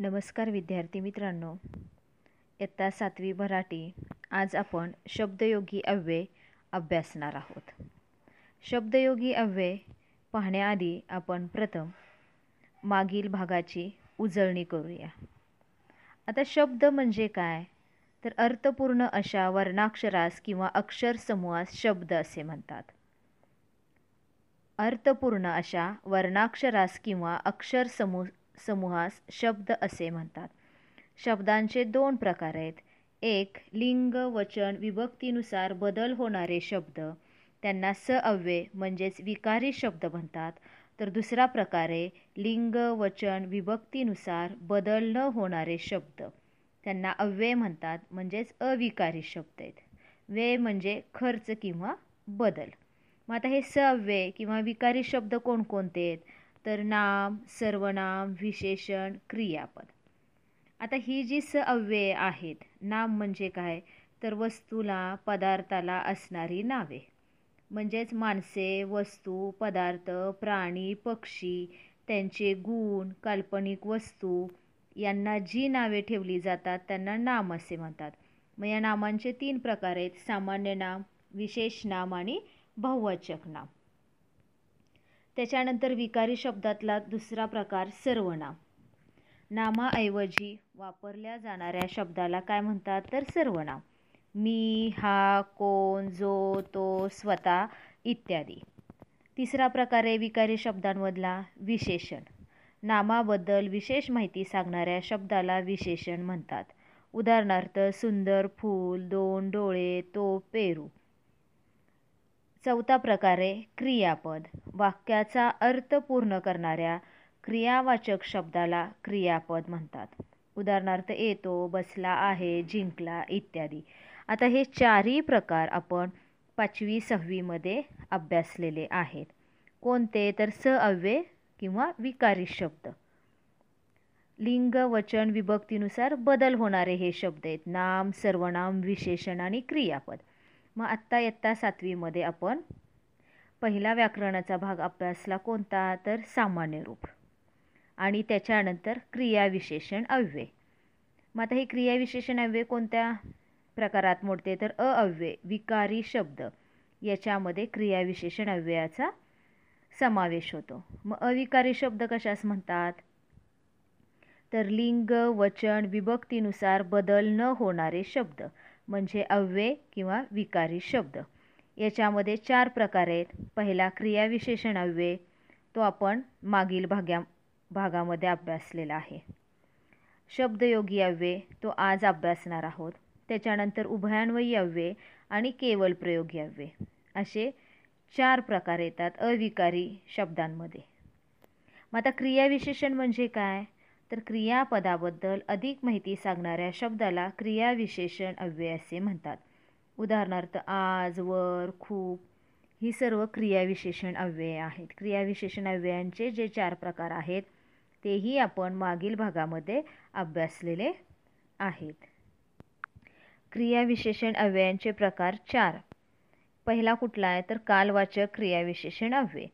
नमस्कार विद्यार्थी मित्रांनो. इयत्ता सातवी मराठी. आज आपण शब्दयोगी अव्यय अभ्यासणार आहोत. शब्दयोगी अव्यय पाहण्याआधी आपण प्रथम मागील भागाची उजळणी करूया. आता शब्द म्हणजे काय? तर अर्थपूर्ण अशा वर्णाक्षरास किंवा अक्षर समूहास शब्द असे म्हणतात. अर्थपूर्ण अशा वर्णाक्षरास किंवा अक्षर समूह समूहास शब्द असे म्हणतात. शब्दांचे दोन प्रकार आहेत. एक लिंग वचन विभक्तीनुसार बदल होणारे शब्द. त्यांना स अव्यय म्हणजेच विकारी शब्द म्हणतात. तर दुसरा प्रकारे लिंग वचन विभक्तीनुसार बदल न होणारे शब्द. त्यांना अव्यय म्हणतात म्हणजेच अविकारी शब्द आहेत. व्यय म्हणजे खर्च किंवा बदल. मग आता हे स अव्यय किंवा विकारी शब्द कोणकोणते आहेत? तर नाम सर्वनाम विशेषण क्रियापद. आता ही जी स अव्यय आहेत नाम म्हणजे काय? तर वस्तूला पदार्थाला असणारी नावे. म्हणजेच माणसे वस्तू पदार्थ प्राणी पक्षी त्यांचे गुण काल्पनिक वस्तू यांना जी नावे ठेवली जातात त्यांना नाम असे म्हणतात. मग या नामांचे तीन प्रकार आहेत. सामान्य नाम विशेष नाम आणि बहुवचक नाम. त्याच्यानंतर विकारी शब्दातला दुसरा प्रकार सर्वनाम नामाऐवजी वापरल्या जाणाऱ्या शब्दाला काय म्हणतात? तर सर्वनाम मी हा कोण जो तो स्वतः इत्यादी. तिसरा प्रकार आहे विकारी शब्दांमधला विशेषण. नामाबद्दल विशेष माहिती सांगणाऱ्या शब्दाला विशेषण म्हणतात. उदाहरणार्थ सुंदर फूल दोन डोळे तो पेरू. चौथा प्रकारे क्रियापद. वाक्याचा अर्थ पूर्ण करणाऱ्या क्रियावाचक शब्दाला क्रियापद म्हणतात. उदाहरणार्थ येतो बसला आहे जिंकला इत्यादी. आता हे चारही प्रकार आपण पाचवी सहावीमध्ये अभ्यासलेले आहेत. कोणते? तर स अव्यय किंवा विकारी शब्द. लिंग वचन विभक्तीनुसार बदल होणारे हे शब्द आहेत. नाम सर्वनाम विशेषण आणि क्रियापद. मग आत्ता इयत्ता सातवीमध्ये आपण पहिला व्याकरणाचा भाग अभ्यासला कोणता? तर सामान्य रूप. आणि त्याच्यानंतर क्रियाविशेषण अव्यय. मग आता हे क्रियाविशेषण अव्यय कोणत्या प्रकारात मोडते? तर अ अव्यय विकारी शब्द. याच्यामध्ये क्रियाविशेषण अव्ययाचा समावेश होतो. मग अविकारी शब्द कशास म्हणतात? तर लिंग वचन विभक्तीनुसार बदल न होणारे शब्द. म्हणजे अव्यय किंवा विकारी शब्द. याच्यामध्ये चार प्रकार आहेत. पहिला क्रियाविशेषण अव्यय तो आपण मागील भाग्या भागामध्ये अभ्यासलेला आहे. शब्दयोगी अव्यय तो आज अभ्यासणार आहोत. त्याच्यानंतर उभयान्वयी अव्यय आणि केवळ प्रयोगी अव्यय असे चार प्रकार येतात अविकारी शब्दांमध्ये. मग आता क्रियाविशेषण म्हणजे काय? तर क्रियापदाबद्दल अधिक माहिती सांगणाऱ्या शब्दाला क्रियाविशेषण अव्यय असे म्हणतात. उदाहरणार्थ आज वर खूप ही सर्व क्रियाविशेषण अव्यय आहेत. क्रियाविशेषण अव्ययांचे जे चार प्रकार आहेत तेही आपण मागील भागामध्ये अभ्यासलेले आहेत. क्रियाविशेषण अव्ययांचे प्रकार चार. पहिला कुठला आहे? तर कालवाचक क्रियाविशेषण अव्यय.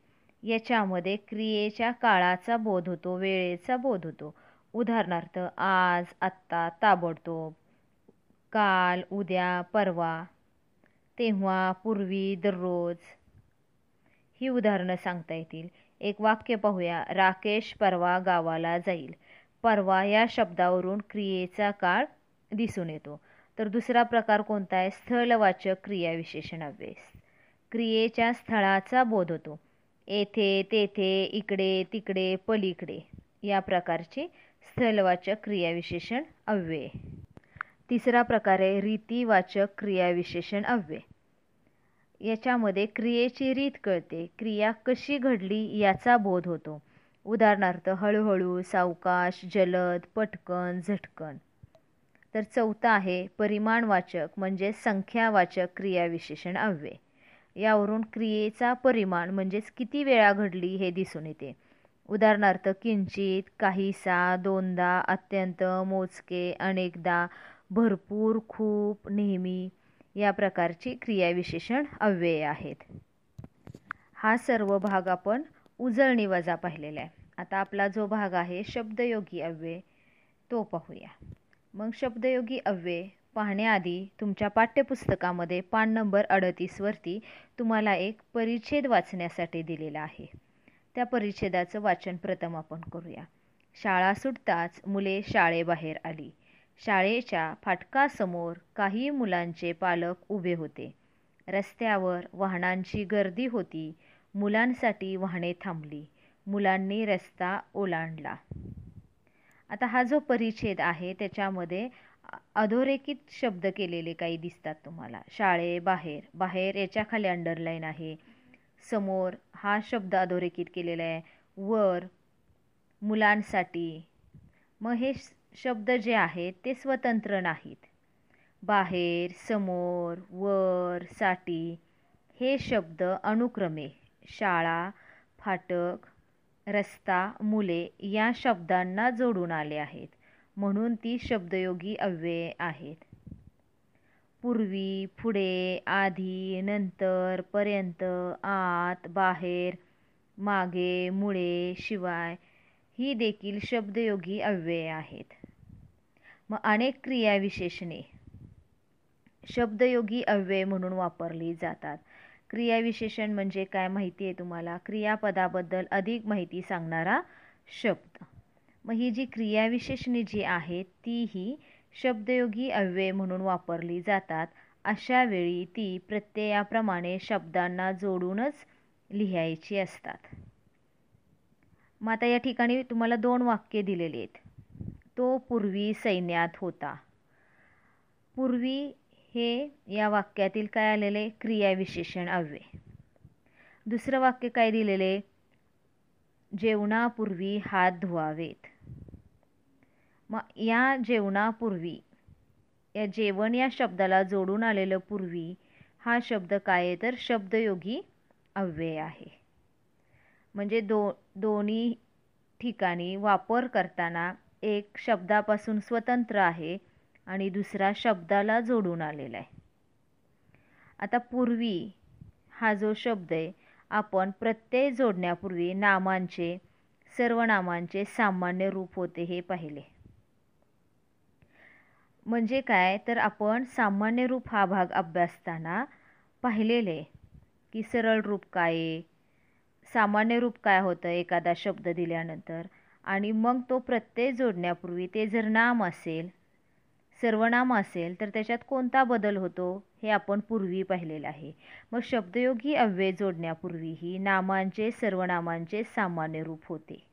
याच्यामध्ये क्रियेच्या काळाचा बोध होतो वेळेचा बोध होतो. उदाहरणार्थ आज आत्ता ताबडतोब काल उद्या परवा तेव्हा पूर्वी दररोज. ही उदाहरणं सांगता येतील. एक वाक्य पाहूया. राकेश परवा गावाला जाईल. परवा या शब्दावरून क्रियेचा काळ दिसून येतो. तर दुसरा प्रकार कोणता आहे? स्थळवाचक क्रियाविशेषण अव्यय क्रियेच्या स्थळाचा बोध होतो. येथे तेथे इकडे तिकडे पलीकडे या प्रकारची स्थलवाचक क्रियाविशेषण अव्यय. तिसरा प्रकार आहे रीतीवाचक क्रियाविशेषण अव्यय. याच्यामध्ये क्रियेची रीत कळते क्रिया कशी घडली याचा बोध होतो. उदाहरणार्थ हळूहळू सावकाश जलद पटकन झटकन. तर चौथा आहे परिमाणवाचक म्हणजे संख्यावाचक क्रियाविशेषण अव्यय. यावरून क्रियेचा परिमाण म्हणजेच किती वेळा घडली हे दिसून येते. उदाहरणार्थ किंचित काहीसा दोनदा अत्यंत मोजके अनेकदा भरपूर खूप नेहमी या प्रकारची क्रियाविशेषण अव्यय आहेत. हा सर्व भाग आपण उजळणी वजा पाहिलेला आहे. आता आपला जो भाग आहे शब्दयोगी अव्यय तो पाहूया. मग शब्दयोगी अव्यय पाहण्याआधी तुमच्या पाठ्यपुस्तकामध्ये पान नंबर अडतीसवरती तुम्हाला एक परिच्छेद वाचण्यासाठी दिलेला आहे. त्या परिच्छेदाचं वाचन प्रथम आपण करूया. शाळा सुटताच मुले शाळेबाहेर आली. शाळेच्या फाटकासमोर काही मुलांचे पालक उभे होते. रस्त्यावर वाहनांची गर्दी होती. मुलांसाठी वाहने थांबली. मुलांनी रस्ता ओलांडला. आता हा जो परिच्छेद आहे त्याच्यामध्ये अधोरेखित शब्द केलेले काही दिसतात तुम्हाला. शाळेबाहेर बाहेर बाहेर याच्या खाली अंडरलाईन आहे. समोर हा शब्द अधोरेखित केलेला आहे. वर मुलांसाठी. मग हे शब्द जे आहेत ते स्वतंत्र नाहीत. बाहेर समोर वर साठी. हे शब्द अनुक्रमे. शाळा फाटक रस्ता मुले या शब्दांना जोडून आले आहेत. म्हणून ती शब्दयोगी अव्यये आहेत. पूर्वी पुढे आधी नंतर पर्यंत आत बाहेर मागे मुळे शिवाय ही देखील शब्दयोगी अव्यय आहेत. मग अनेक क्रियाविशेषणे शब्दयोगी अव्यय म्हणून वापरली जातात. क्रियाविशेषण म्हणजे काय माहिती आहे तुम्हाला? क्रियापदाबद्दल अधिक माहिती सांगणारा शब्द. मग ही जी क्रियाविशेषणे जी आहेत ती ही शब्दयोगी अव्यय म्हणून वापरली जातात. अशा वेळी ती प्रत्ययाप्रमाणे शब्दांना जोडूनच लिहायची असतात. मग आता या ठिकाणी तुम्हाला दोन वाक्य दिलेली आहेत. तो पूर्वी सैन्यात होता. पूर्वी हे या वाक्यातील काय आलेले? क्रियाविशेषण अव्यय. दुसरं वाक्य काय दिलेले? जेवणापूर्वी हात धुवावेत. मग या जेवणापूर्वी या जेवण या शब्दाला जोडून आलेलं पूर्वी हा शब्द काय आहे? तर शब्दयोगी अव्यय आहे. म्हणजे दो दोन्ही ठिकाणी वापर करताना एक शब्दापासून स्वतंत्र आहे आणि दुसरा शब्दाला जोडून आलेला आहे. आता पूर्वी हा जो शब्द आहे आपण प्रत्यय जोडण्यापूर्वी नामांचे सर्वनामांचे सामान्य रूप होते हे पाहिले. म्हणजे काय? तर आपण सामान्य रूप हा भाग अभ्यासताना पाहिलेले. की सरळ रूप काय सामान्य रूप काय होतं एखादा शब्द दिल्यानंतर? आणि मग तो प्रत्यय जोडण्यापूर्वी ते जर नाम असेल सर्वनाम असेल तर त्याच्यात कोणता बदल होतो हे आपण पूर्वी पाहिलेलं आहे. मग शब्दयोगी अव्यय जोडण्यापूर्वीही नामांचे सर्वनामांचे सामान्य रूप होते.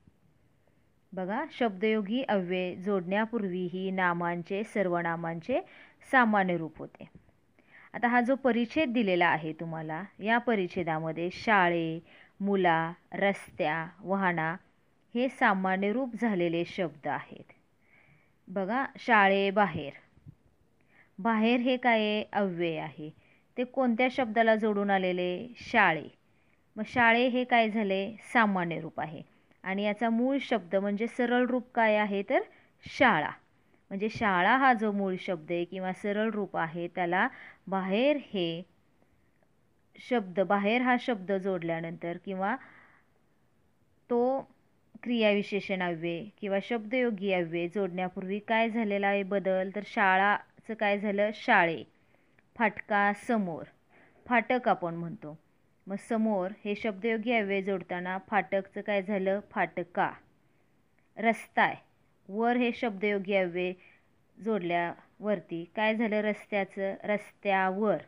बघा शब्दयोगी अव्यय जोडण्यापूर्वीही नामांचे सर्वनामांचे सामान्य रूप होते. आता हा जो परिच्छेद दिलेला आहे तुम्हाला या परिच्छेदामध्ये शाळे मुला रस्त्या वाहना हे सामान्य रूप झालेले शब्द आहेत. बघा शाळेबाहेर बाहेर. हे काय अव्यय आहे. ते कोणत्या शब्दाला जोडून आलेले? शाळे. मग शाळे हे काय झाले? सामान्य रूप आहे. आणि याचा मूळ शब्द म्हणजे सरळ रूप काय आहे तर शाळा. म्हणजे शाळा हा जो मूळ शब्द आहे किंवा सरळ रूप आहे त्याला बाहेर हे शब्द बाहेर हा शब्द जोडल्यानंतर किंवा तो क्रियाविशेषण अव्यय किंवा शब्दयोगी अव्यय जोडण्यापूर्वी काय झालेला आहे बदल? तर शाळाचं काय झालं? शाळे. फाटका समोर. फाटक आपण म्हणतो. मग समोर हे शब्दयोगी अव्यय जोडताना फाटकचं काय झालं? फाटका. रस्ता आहे वर हे शब्दयोगी अव्यय जोडल्यावरती काय झालं रस्त्याचं? रस्त्यावर.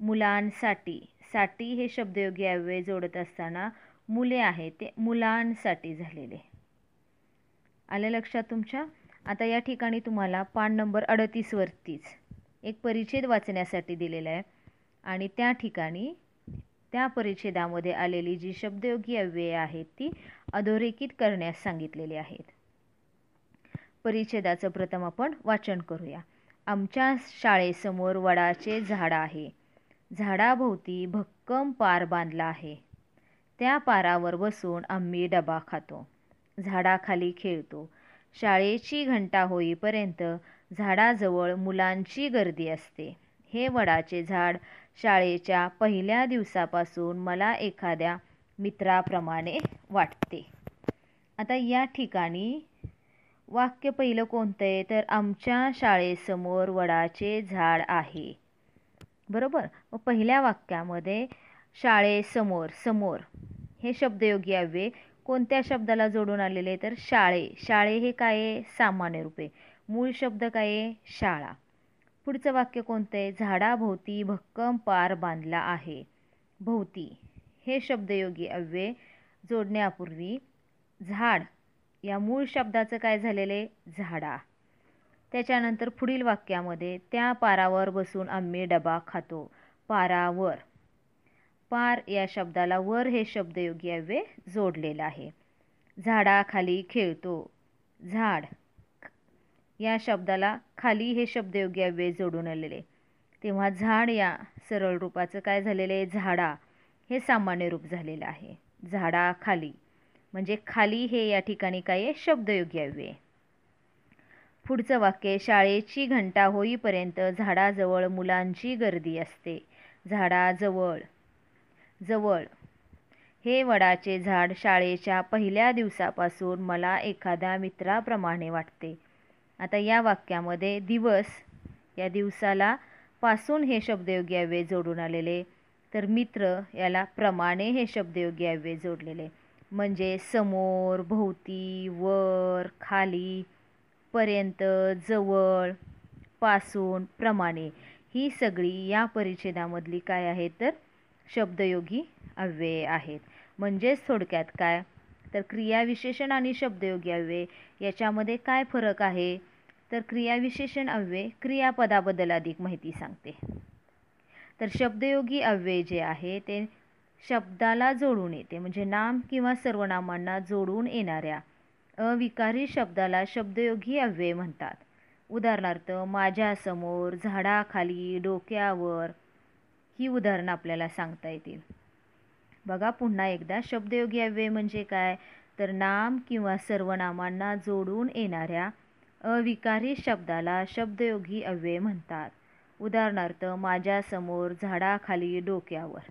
मुलांसाठी. साठी हे शब्दयोगी अव्यय जोडत असताना मुले आहे ते मुलांसाठी झालेले. आलं लक्षात तुमच्या? आता या ठिकाणी तुम्हाला पान नंबर अडतीसवरतीच एक परिच्छेद वाचण्यासाठी दिलेला आहे. आणि त्या ठिकाणी त्या परिच्छेदामध्ये आलेली जी शब्दयोगी अव्यये आहेत ती अधोरेखित करण्यास सांगितलेली आहेत. परिच्छेदाचं प्रथम आपण वाचन करूया. आमच्या शाळेसमोर वडाचे झाड आहे. झाडाभोवती भक्कम पार बांधला आहे. त्या पारावर बसून आम्ही डबा खातो. झाडाखाली खेळतो. शाळेची घंटा होईपर्यंत झाडाजवळ मुलांची गर्दी असते. हे वडाचे झाड शाळेच्या पहिल्या दिवसापासून मला एखाद्या मित्राप्रमाणे वाटते. आता या ठिकाणी वाक्य पहिलं कोणतं आहे? तर आमच्या शाळेसमोर वडाचे झाड आहे. बरोबर? मग पहिल्या वाक्यामध्ये शाळेसमोर समोर हे शब्दयोगी अव्यय कोणत्या शब्दाला जोडून आलेले? तर शाळे. शाळे हे काय आहे? सामान्य रूपे मूळ शब्द काय आहे? शाळा. पुढचं वाक्य कोणतं आहे झाडाभोवती भक्कम पार बांधला आहे. भोवती. हे शब्दयोगी अव्यय जोडण्यापूर्वी झाड या मूळ शब्दाचं काय झालेले झाडा. त्याच्यानंतर पुढील वाक्यामध्ये त्या पारावर बसून आम्ही डबा खातो. पारावर. पार या शब्दाला वर हे शब्दयोगी अव्यय जोडलेलं आहे. झाडाखाली खेळतो. झाड. या शब्दाला खाली हे शब्दयोगी अव्यय जोडून आलेले. तेव्हा झाड या सरळ रूपाचं काय झालेलं आहे? झाडा. हे सामान्य रूप झालेलं आहे. झाडाखाली म्हणजे खाली हे या ठिकाणी काय आहे? शब्दयोगी अव्यय. पुढचं वाक्य शाळेची घंटा होईपर्यंत झाडाजवळ मुलांची गर्दी असते. झाडाजवळ. जवळ. हे वडाचे झाड शाळेच्या पहिल्या दिवसापासून मला एखाद्या मित्राप्रमाणे वाटते. आता या वाक्यामध्ये दिवस या दिवसाला पासून हे शब्दयोगी अव्यय जोडून आलेले तर मित्र याला प्रमाणे हे शब्दयोगी अव्यय जोडलेले. म्हणजे समोर भोवती वर खाली पर्यंत जवळपासून प्रमाणे. ही सगळी या परिच्छेदामधली काय आहेत तर शब्दयोगी अव्यय आहेत. म्हणजेच थोडक्यात काय? तर क्रियाविशेषण आणि शब्दयोगी अव्यय याच्यामध्ये काय फरक आहे? तर क्रियाविशेषण अव्यय क्रियापदाबद्दल अधिक माहिती सांगते. तर शब्दयोगी अव्यय जे आहे ते शब्दाला जोडून येते म्हणजे नाम किंवा सर्वनामांना जोडून येणाऱ्या अविकारी शब्दाला शब्दयोगी अव्यय म्हणतात. उदाहरणार्थ माझ्यासमोर झाडाखाली डोक्यावर ही उदाहरणं आपल्याला सांगता येतील. बघा पुन्हा एकदा शब्दयोगी अव्यय म्हणजे काय? तर नाम किंवा सर्वनामांना जोडून येणाऱ्या अविकारी शब्दाला शब्दयोगी अव्यय म्हणतात. उदाहरणार्थ माझ्यासमोर झाडाखाली डोक्यावर.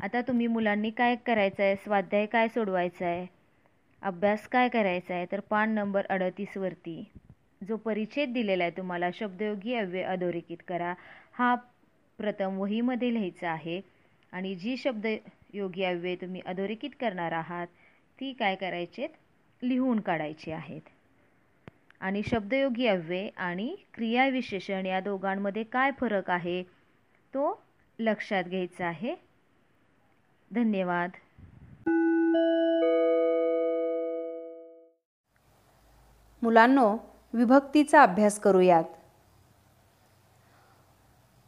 आता तुम्ही मुलांनी काय करायचं आहे स्वाध्याय काय सोडवायचा आहे अभ्यास काय करायचा आहे तर पान नंबर अडतीसवरती जो परिच्छेद दिलेला आहे तुम्हाला शब्दयोगी अव्यय अधोरेखित करा. हा प्रथम वहीमध्ये लिहायचा आहे. आणि जी शब्द योगी अव्यय तुम्ही अधोरेखित करणार आहात. ती काय करायचेत लिहून काढायची आहेत. आणि शब्दयोगी अव्यय आणि क्रियाविशेषण या दोघांमध्ये काय फरक आहे? तो लक्षात घ्यायचा आहे. धन्यवाद. मुलांनो विभक्तीचा अभ्यास करूयात.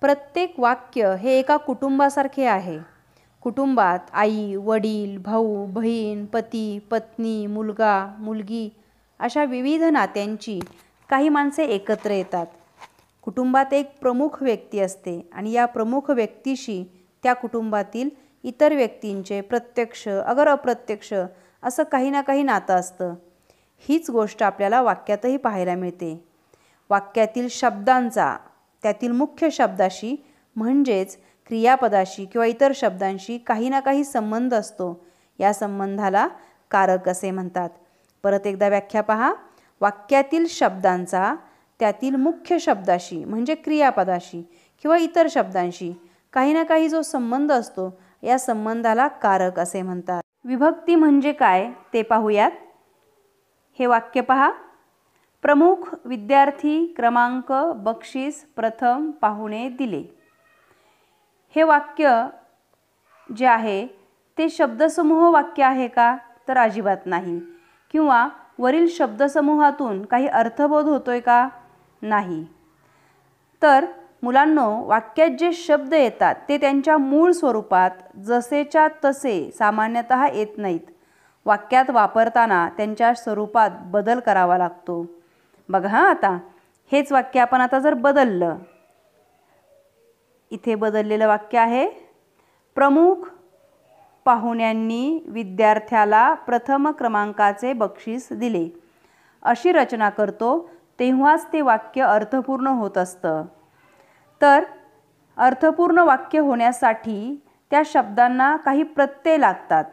प्रत्येक वाक्य हे एका कुटुंबासारखे आहे. कुटुंबात आई वडील भाऊ बहीण पती पत्नी मुलगा मुलगी अशा विविध नात्यांची काही माणसे एकत्र येतात. कुटुंबात एक प्रमुख व्यक्ती असते आणि या प्रमुख व्यक्तीशी त्या कुटुंबातील इतर व्यक्तींचे प्रत्यक्ष अगर अप्रत्यक्ष असं काही ना काही नातं असतं. हीच गोष्ट आपल्याला वाक्यातही पाहायला मिळते. वाक्यातील शब्दांचा त्यातील मुख्य शब्दाशी म्हणजेच क्रियापदाशी किंवा इतर शब्दांशी काही ना काही संबंध असतो. या संबंधाला कारक असे म्हणतात. परत एकदा व्याख्या पहा. वाक्यातील शब्दांचा त्यातील मुख्य शब्दाशी म्हणजे क्रियापदाशी किंवा इतर शब्दांशी काही ना काही जो संबंध असतो या संबंधाला कारक असे म्हणतात. विभक्ती म्हणजे काय ते पाहूयात. हे वाक्य पहा. प्रमुख विद्यार्थी क्रमांक बक्षीस प्रथम पाहुणे दिले. हे वाक्य जे आहे ते शब्दसमूह वाक्य आहे का? तर अजिबात नाही. किंवा वरील शब्दसमूहातून काही अर्थबोध होतोय का? नाही. तर मुलांनो वाक्यात जे शब्द येतात ते त्यांच्या मूळ स्वरूपात जसेच्या तसे सामान्यतः येत नाहीत. वाक्यात वापरताना त्यांच्या स्वरूपात बदल करावा लागतो. बघा हां आता. हेच वाक्य आपण आता जर बदललं इथे बदललेलं वाक्य आहे. प्रमुख पाहुण्यांनी विद्यार्थ्याला प्रथम क्रमांकाचे बक्षीस दिले. अशी रचना करतो तेव्हाच ते वाक्य अर्थपूर्ण होत असतं. तर अर्थपूर्ण वाक्य होण्यासाठी त्या शब्दांना काही प्रत्यय लागतात.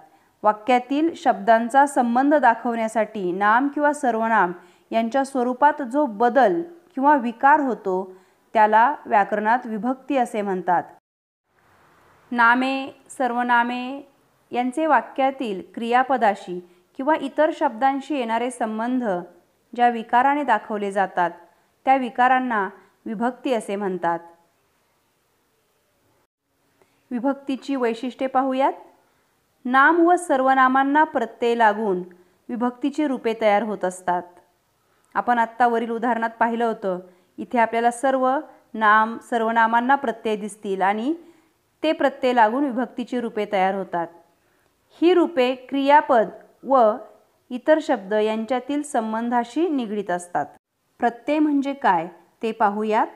वाक्यातील शब्दांचा संबंध दाखवण्यासाठी नाम किंवा सर्वनाम यांच्या स्वरूपात जो बदल किंवा विकार होतो त्याला व्याकरणात विभक्ती असे म्हणतात. नामे सर्वनामे यांचे वाक्यातील क्रियापदाशी किंवा इतर शब्दांशी येणारे संबंध ज्या विकाराने दाखवले जातात त्या विकारांना विभक्ती असे म्हणतात. विभक्तीची वैशिष्ट्ये पाहूयात. नाम व सर्वनामांना प्रत्यय लागून विभक्तीची रूपे तयार होत असतात. आपण आत्ता वरील उदाहरणात पाहिलं होतं इथे आपल्याला सर्व नाम सर्वनामांना प्रत्यय दिसतील आणि ते प्रत्यय लागून विभक्तीची रूपे तयार होतात. ही रूपे क्रियापद व इतर शब्द यांच्यातील संबंधाशी निगडीत असतात. प्रत्यय म्हणजे काय ते पाहूयात.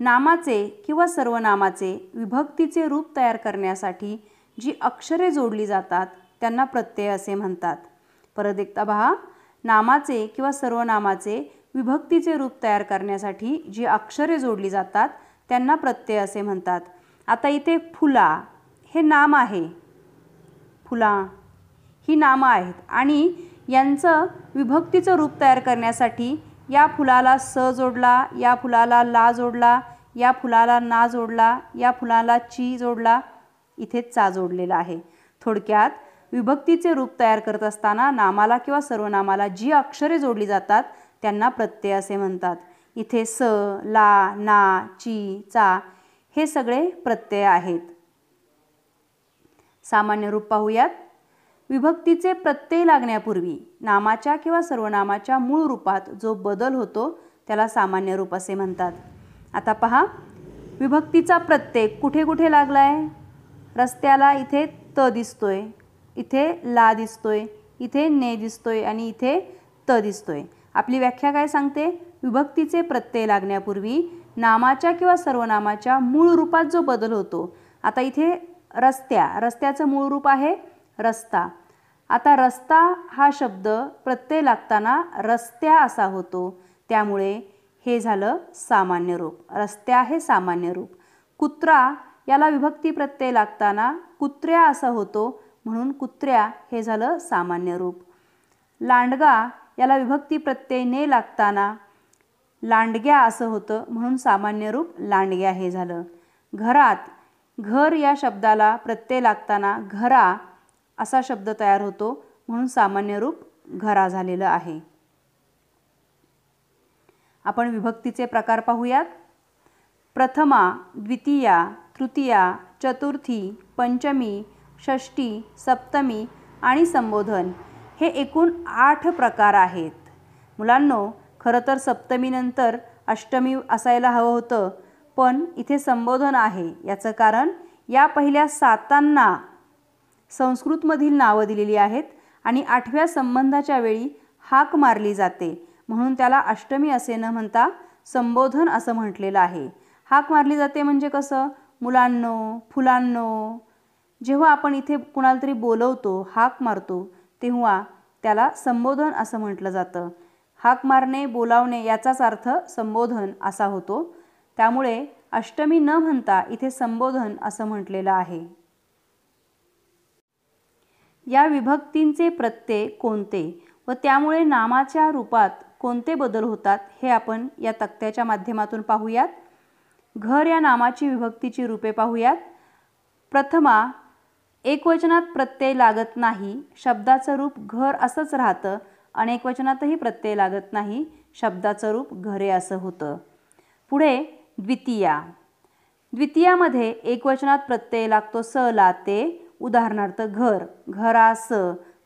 नामाचे किंवा सर्वनामाचे विभक्तीचे रूप तयार करण्यासाठी जी अक्षरे जोडली जातात त्यांना प्रत्यय असे म्हणतात. परत एकदा पहा. नामाचे किंवा सर्वनामाचे विभक्तीचे रूप तयार करण्यासाठी जी अक्षरे जोडली जातात त्यांना प्रत्यय असे म्हणतात. आता इथे फुला हे नाम आहे. फुला ही नामं आहेत. आणि यांचं विभक्तीचं रूप तयार करण्यासाठी या फुलाला स जोडला या फुलाला ला जोडला या फुलाला ना जोडला या फुलाला ची जोडला इथे चा जोडलेला आहे. थोडक्यात विभक्तीचे रूप तयार करत असताना नामाला किंवा सर्वनामाला जी अक्षरे जोडली जातात त्यांना प्रत्यय असे म्हणतात. इथे स ला ना ची चा हे सगळे प्रत्यय आहेत. सामान्य रूप पाहूयात. विभक्तीचे प्रत्यय लागण्यापूर्वी नामाच्या किंवा सर्वनामाच्या मूळ रूपात जो बदल होतो त्याला सामान्य रूप असे म्हणतात. आता पहा विभक्तीचा प्रत्यय कुठे कुठे लागला आहे रस्त्याला इथे त दिसतोय इथे ला दिसतोय इथे ने दिसतोय आणि इथे त दिसतोय. आपली व्याख्या काय सांगते? विभक्तीचे प्रत्यय लागण्यापूर्वी नामाच्या किंवा सर्वनामाच्या मूळ रूपात जो बदल होतो आता इथे रस्त्या रस्त्याचं मूळ रूप आहे रस्ता. आता रस्ता हा शब्द प्रत्यय लागताना रस्त्या असा होतो. त्यामुळे हे झालं सामान्य रूप. रस्त्या हे सामान्य रूप. कुत्रा याला विभक्ती प्रत्यय लागताना कुत्र्या असं होतो म्हणून कुत्र्या हे झालं सामान्य रूप. लांडगा याला विभक्ती प्रत्यय ने लागताना लांडग्या असं होतं म्हणून सामान्य रूप लांडग्या हे झालं. घरात घर या शब्दाला प्रत्यय लागताना घरा असा शब्द तयार होतो म्हणून सामान्य रूप घरा झालेलं आहे. आपण विभक्तीचे प्रकार पाहूयात. प्रथमा द्वितीया तृतीया चतुर्थी पंचमी षष्टी सप्तमी आणि संबोधन. हे एकूण आठ प्रकार आहेत. मुलांनो खरं तर सप्तमीनंतर अष्टमी असायला हवं होतं पण इथे संबोधन आहे. याचं कारण या पहिल्या सातांना संस्कृतमधील नावं दिलेली आहेत आणि आठव्या संबंधाच्या वेळी हाक मारली जाते. म्हणून त्याला अष्टमी असे न म्हणता संबोधन असं म्हटलेलं आहे. हाक मारली जाते म्हणजे कसं? मुलांनो फुलांनो जेव्हा आपण इथे कुणाला तरी बोलवतो हाक मारतो तेव्हा त्याला संबोधन असं म्हटलं जातं. हाक मारणे बोलावणे याचाच अर्थ संबोधन असा होतो. त्यामुळे अष्टमी न म्हणता इथे संबोधन असं म्हटलेलं आहे. या विभक्तींचे प्रत्यय कोणते व त्यामुळे नामाच्या रूपात कोणते बदल होतात हे आपण या तक्त्याच्या माध्यमातून पाहूयात. घर या नामाची विभक्तीची रूपे पाहूयात. प्रथमा एकवचनात प्रत्यय लागत नाही शब्दाचं रूप घर असंच राहतं. अनेक वचनातही प्रत्यय लागत नाही शब्दाचं रूप घरे असं होतं. पुढे द्वितीया. द्वितीयामध्ये एकवचनात प्रत्यय लागतो स ला ते उदाहरणार्थ घर. घरास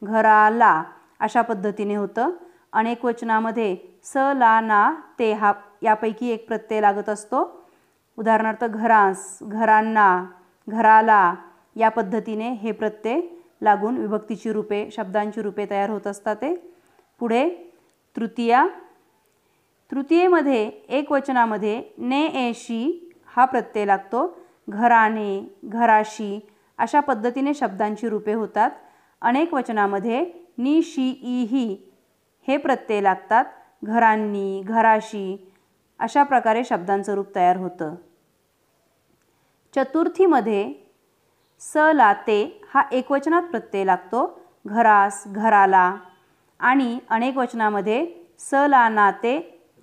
घराला अशा पद्धतीने होतं. अनेक वचनामध्ये स ला ना ते हा यापैकी एक प्रत्यय लागत असतो. उदाहरणार्थ घरास घरांना घराला या पद्धतीने हे प्रत्यय लागून विभक्तीची रूपे शब्दांची रूपे तयार होत असतात ते. पुढे तृतीया. तृतीयेमध्ये एक वचनामध्ये ने एशी हा प्रत्यय लागतो. घराने घराशी अशा पद्धतीने शब्दांची रूपे होतात. अनेक वचनामध्ये नि शी ई ही हे प्रत्यय लागतात. घरांनी घराशी अशा प्रकारे शब्दांचं रूप तयार होतं. चतुर्थीमध्ये स ला ते हा एकवचनात प्रत्यय लागतो. घरास घराला. आणि अनेक वचनामध्ये स ला ना ते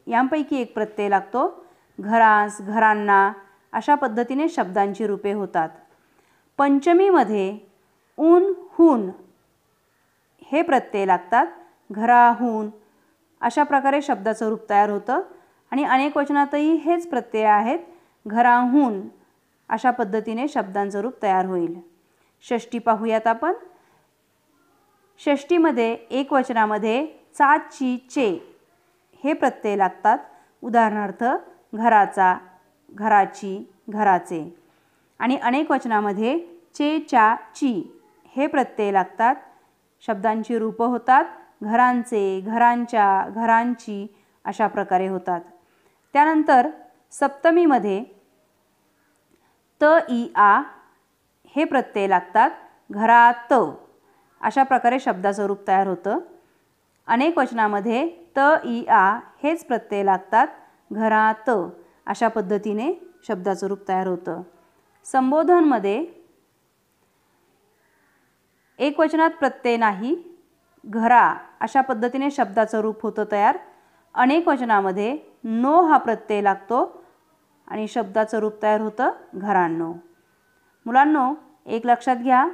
यांपैकी एक प्रत्यय लागतो. घरास घरांना अशा पद्धतीने शब्दांची रूपे होतात. पंचमीमध्ये ऊन हून हे प्रत्यय लागतात. घराहून अशा प्रकारे शब्दाचं रूप तयार होतं. आणि अनेक वचनातही हेच प्रत्यय आहेत. घराहून अशा पद्धतीने शब्दांचं रूप तयार होईल. षष्टी पाहूयात आपण. षष्टीमध्ये एक वचनामध्ये चा ची चे हे प्रत्यय लागतात. उदाहरणार्थ घराचा घराची घराचे. आणि अनेक वचनामध्ये चे चा ची हे प्रत्यय लागतात. शब्दांची रूपं होतात. घरांचे घरांच्या घरांची अशा प्रकारे होतात. त्यानंतर सप्तमीमध्ये त इ आ हे प्रत्यय लागतात घरात. अशा प्रकारे शब्दाचं रूप तयार होतं. अनेक वचनामध्ये त इ आ हेच प्रत्यय लागतात घरात. अशा पद्धतीने शब्दाचं रूप तयार होतं. संबोधनमध्ये एक वचनात प्रत्यय नाही घरा अशा पद्धतीने शब्दाचं रूप होतं तयार. अनेक वचनामध्ये नो हा प्रत्यय लागतो आणि शब्दाचं रूप तयार होतं घरांनो. मुलांनो एक लक्षात घ्या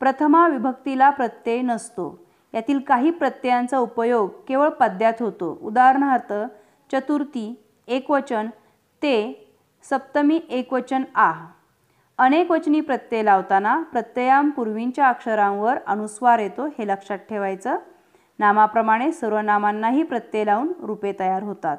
प्रथमा विभक्तीला प्रत्यय नसतो. यातील काही प्रत्ययांचा उपयोग केवळ पद्यात होतो. उदाहरणार्थ चतुर्थी एकवचन ते सप्तमी एकवचन आह. अनेकवचनी प्रत्यय लावताना प्रत्ययांपूर्वींच्या अक्षरांवर अनुस्वार येतो हे लक्षात ठेवायचं. नामाप्रमाणे सर्व नामांनाही प्रत्यय लावून रूपे तयार होतात.